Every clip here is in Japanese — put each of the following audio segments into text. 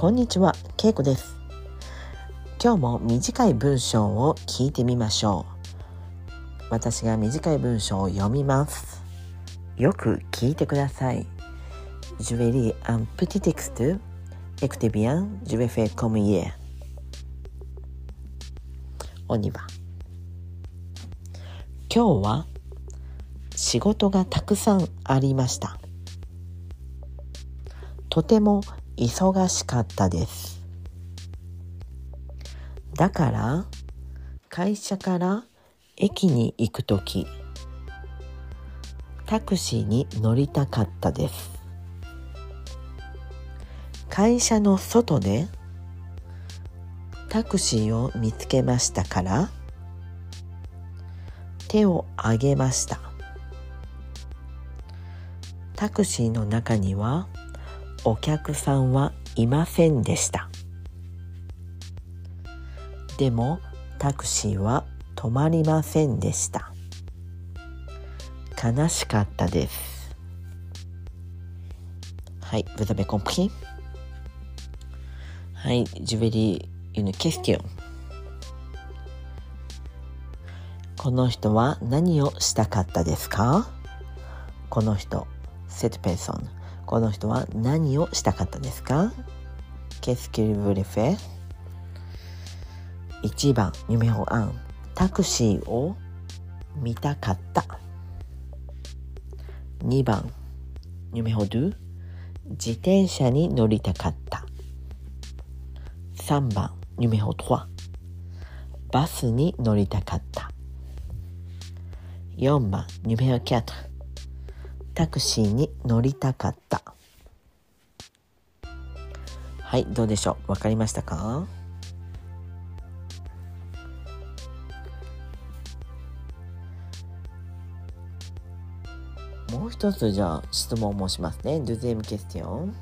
こんにちは、ケイコです。今日も短い文章を聞いてみましょう。私が短い文章を読みます。よく聞いてください。Je vais lire un petit texte. Écoutez bien, je vais faire comme hier. On y va. 今日は仕事がたくさんありました。とても忙しかったです。だから会社から駅に行くときタクシーに乗りたかったです。会社の外でタクシーを見つけましたから手を挙げました。タクシーの中にはお客さんはいませんでした。でもタクシーは止まりませんでした。悲しかったです。はい、vous avez compris? はい、je vais lire une question この人は何をしたかったですか？この人 cette personne この人は何をしたかったですか？Qu'est-ce qu'il voulait faire? 1番、numéro 1タクシーを見たかった。2番、numéro 自転車に乗りたかった。3番、numéro バスに乗りたかった。4番、numéro 4タクシーに乗りたかった。はいどうでしょう？わかりましたか？もう一つじゃあ質問もしますね。Deuxième question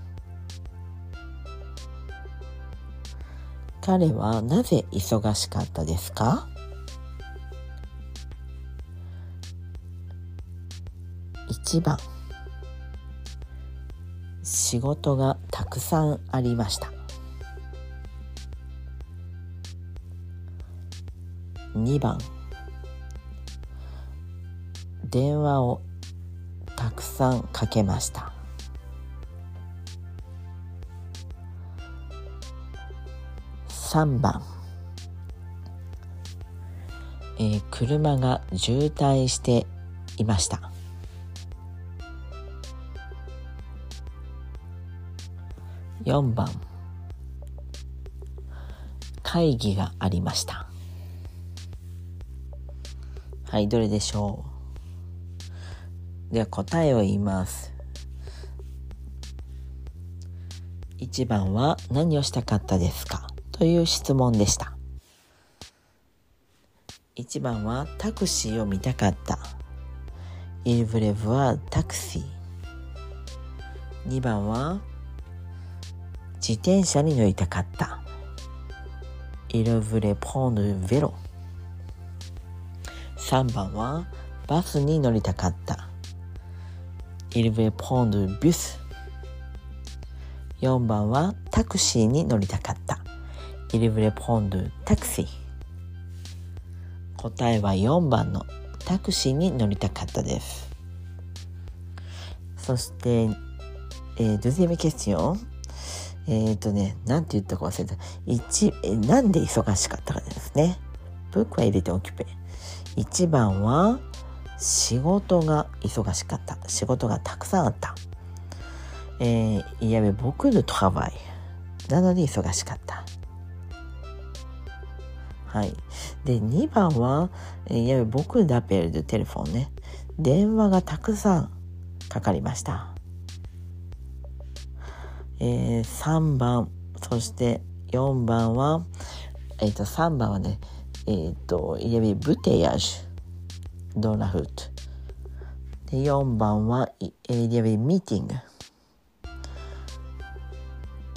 彼はなぜ忙しかったですか？1番。仕事がたくさんありました。2番。電話をたくさんかけました。3番。えー車が渋滞していました。4番。会議がありました。はいどれでしょう？では答えを言います。1番は何をしたかったですか？という質問でした。1番はタクシーを見たかった。Il voulait voir taxi 2番は自転車に乗りたかった。Il voulait prendre le vélo. 3番はバスに乗りたかった。Il voulait prendre le bus. 4番はタクシーに乗りたかった。Il voulait prendre le taxi. 答えは4番のタクシーに乗りたかったです。そして、えー、deuxième question。えっ、ー、とね、なんて言ったか忘れた。一、えなんで忙しかったかですね。ブックは入れておきぺ。一番は、仕事が忙しかった。仕事がたくさんあった。えー、いやべ、僕のトラバイ。なので忙しかった。はい。で、2番は、いやべ、僕ダペルでテレフォンね。電話がたくさんかかりました。えー、3番そして4番は、えー、と3番はねえっ、ー、と il y avait bouteillage dans la route で4番は、il y avait meeting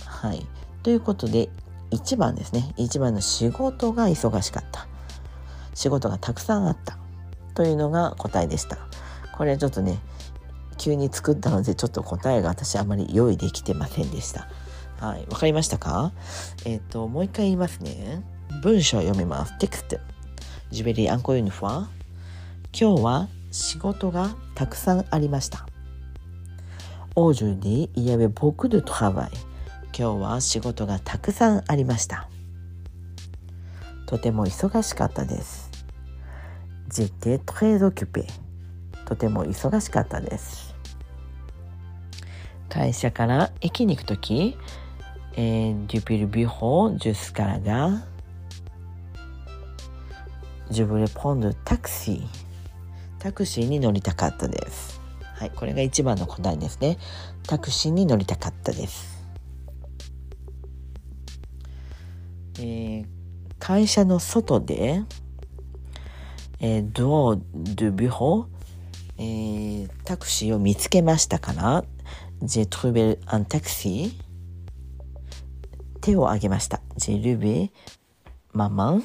はい。ということで1番ですね。1番の仕事が忙しかった。仕事がたくさんあった。というのが答えでした。これはちょっとね急に作ったのでちょっと答えが私あまり用意できてませんでした。はい。わかりましたか？えっ、ー、と、もう一回言いますね。文章を読みます。テクスト。ジュベリーアンコユニフォ今日は仕事がたくさんありました。Aujourd'hui, il y avait beaucoup de travail. 今日は仕事がたくさんありました。とても忙しかったです。J'étais très occupé. とても忙しかったです。会社から駅に行くとき、えー、depuis le bureau jusqu'à la gare, je voulais prendre le taxi. タクシーに乗りたかったです。はい、これが一番の答えですね。タクシーに乗りたかったです。えー、会社の外で、えー、ドア・ドゥ・ビホえー、タクシーを見つけましたから、j'ai trouvé un taxi 手を挙げました。j'ai levé ma main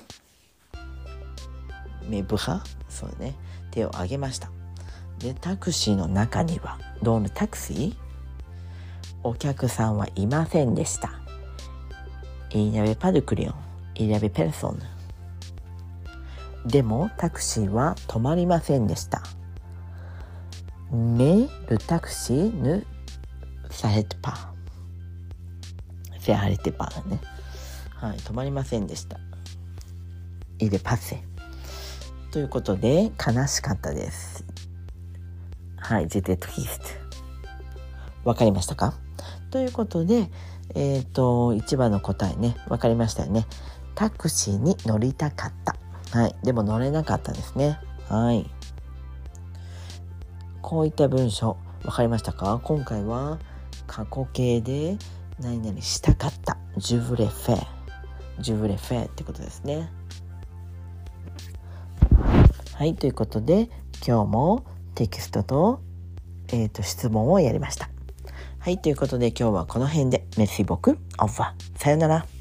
mes bras そうね。手を挙げました。で、タクシーの中には、どのタクシーお客さんはいませんでした。Il n'y avait pas de client. Il n'y avait personne. でも、タクシーは止まりませんでした。Mais le taxi ne s'arrête pas. s'arrêtait pas ね。はい、止まりませんでした。Il est passé. ということで、悲しかったです。はい、j'étais triste。わかりましたか？ということで、えっ、ー、と、一番の答えね、わかりましたよね。タクシーに乗りたかった。はい。でも乗れなかったですね。はい。こういった文章、わかりましたか？今回は過去形で何々したかった。 Je voulais faire。Je voulais faire ってことですね。はい、ということで今日もテキストと,、えーと、質問をやりました。はい、ということで今日はこの辺で Merci beaucoup, au revoir さよなら。